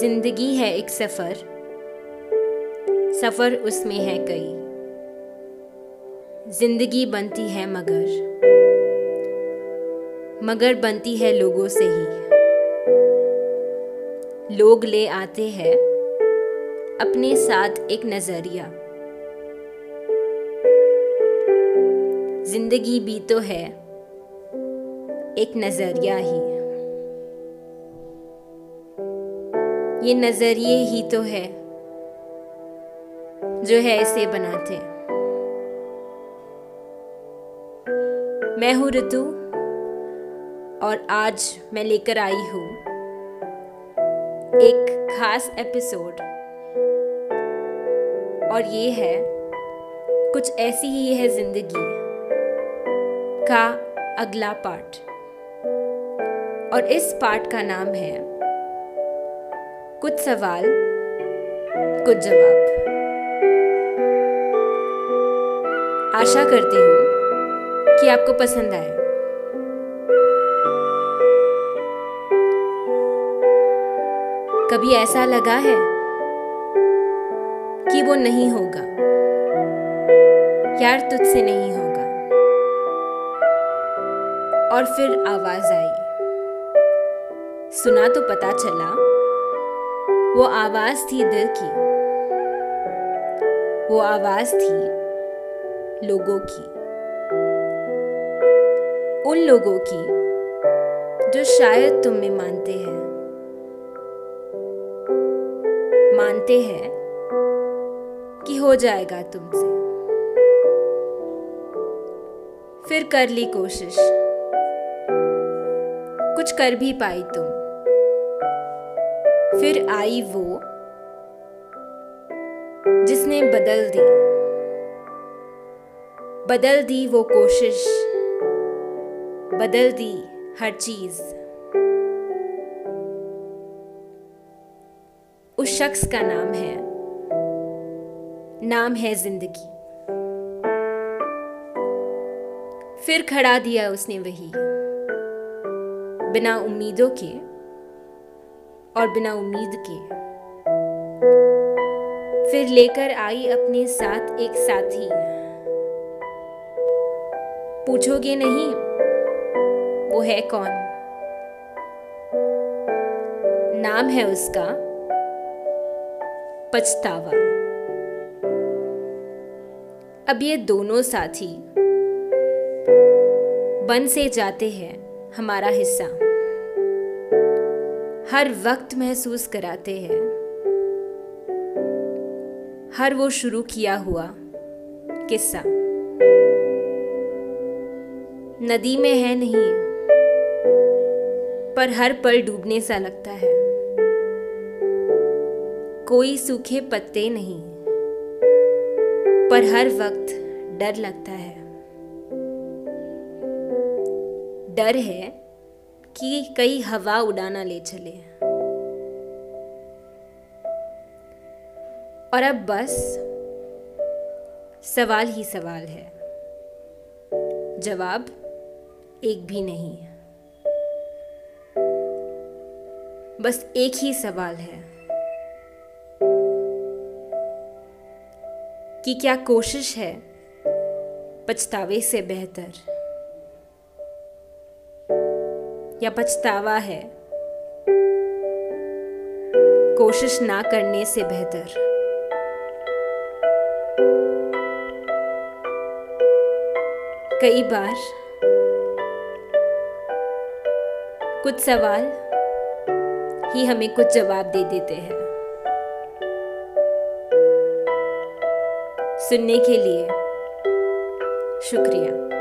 ज़िंदगी है एक सफ़र। सफ़र उसमें है कई। ज़िंदगी बनती है मगर। मगर बनती है लोगों से ही। लोग ले आते हैं अपने साथ एक नज़रिया। ज़िंदगी भी तो है एक नज़रिया ही। ये नज़रिए ही तो है, जो है इसे बनाते। मैं हूँ ऋतु और आज मैं लेकर आई हूँ एक खास एपिसोड। और ये है, कुछ ऐसी ही है ज़िंदगी का अगला पार्ट। और इस पार्ट का नाम है कुछ सवाल, कुछ जवाब। आशा करती हूँ कि आपको पसंद आए। कभी ऐसा लगा है कि वो नहीं होगा? यार, तुझसे नहीं होगा। और फिर आवाज़ आई। सुना तो पता चला वो आवाज़ थी दिल की। वो आवाज़ थी लोगों की। उन लोगों की जो शायद तुम में मानते हैं। मानते हैं कि हो जाएगा तुमसे। फिर कर ली कोशिश। कुछ कर भी पाई तुम। फिर आई वो, जिसने बदल दी। बदल दी वो कोशिश, बदल दी हर चीज़। उस शख्स का नाम है नाम है ज़िंदगी। फिर खड़ा दिया उसने वही, बिना उम्मीदों के और बिना उम्मीद के। फिर लेकर आई अपने साथ एक साथी। पूछोगे नहीं, वो है कौन? नाम है उसका पछतावा। अब ये दोनों साथी बन से जाते हैं हमारा हिस्सा। हर वक्त महसूस कराते हैं। हर वो शुरू किया हुआ किस्सा। नदी में है नहीं, पर हर पल डूबने सा लगता है। कोई सूखे पत्ते नहीं, पर हर वक्त डर लगता है। डर है कि कई हवा उड़ाना ले चले और अब बस सवाल ही सवाल है जवाब एक भी नहीं है बस एक ही सवाल है कि क्या कोशिश है पछतावे से बेहतर या पछतावा है। कोशिश ना करने से बेहतर। कई बार कुछ सवाल ही हमें कुछ जवाब दे देते हैं। सुनने के लिए शुक्रिया।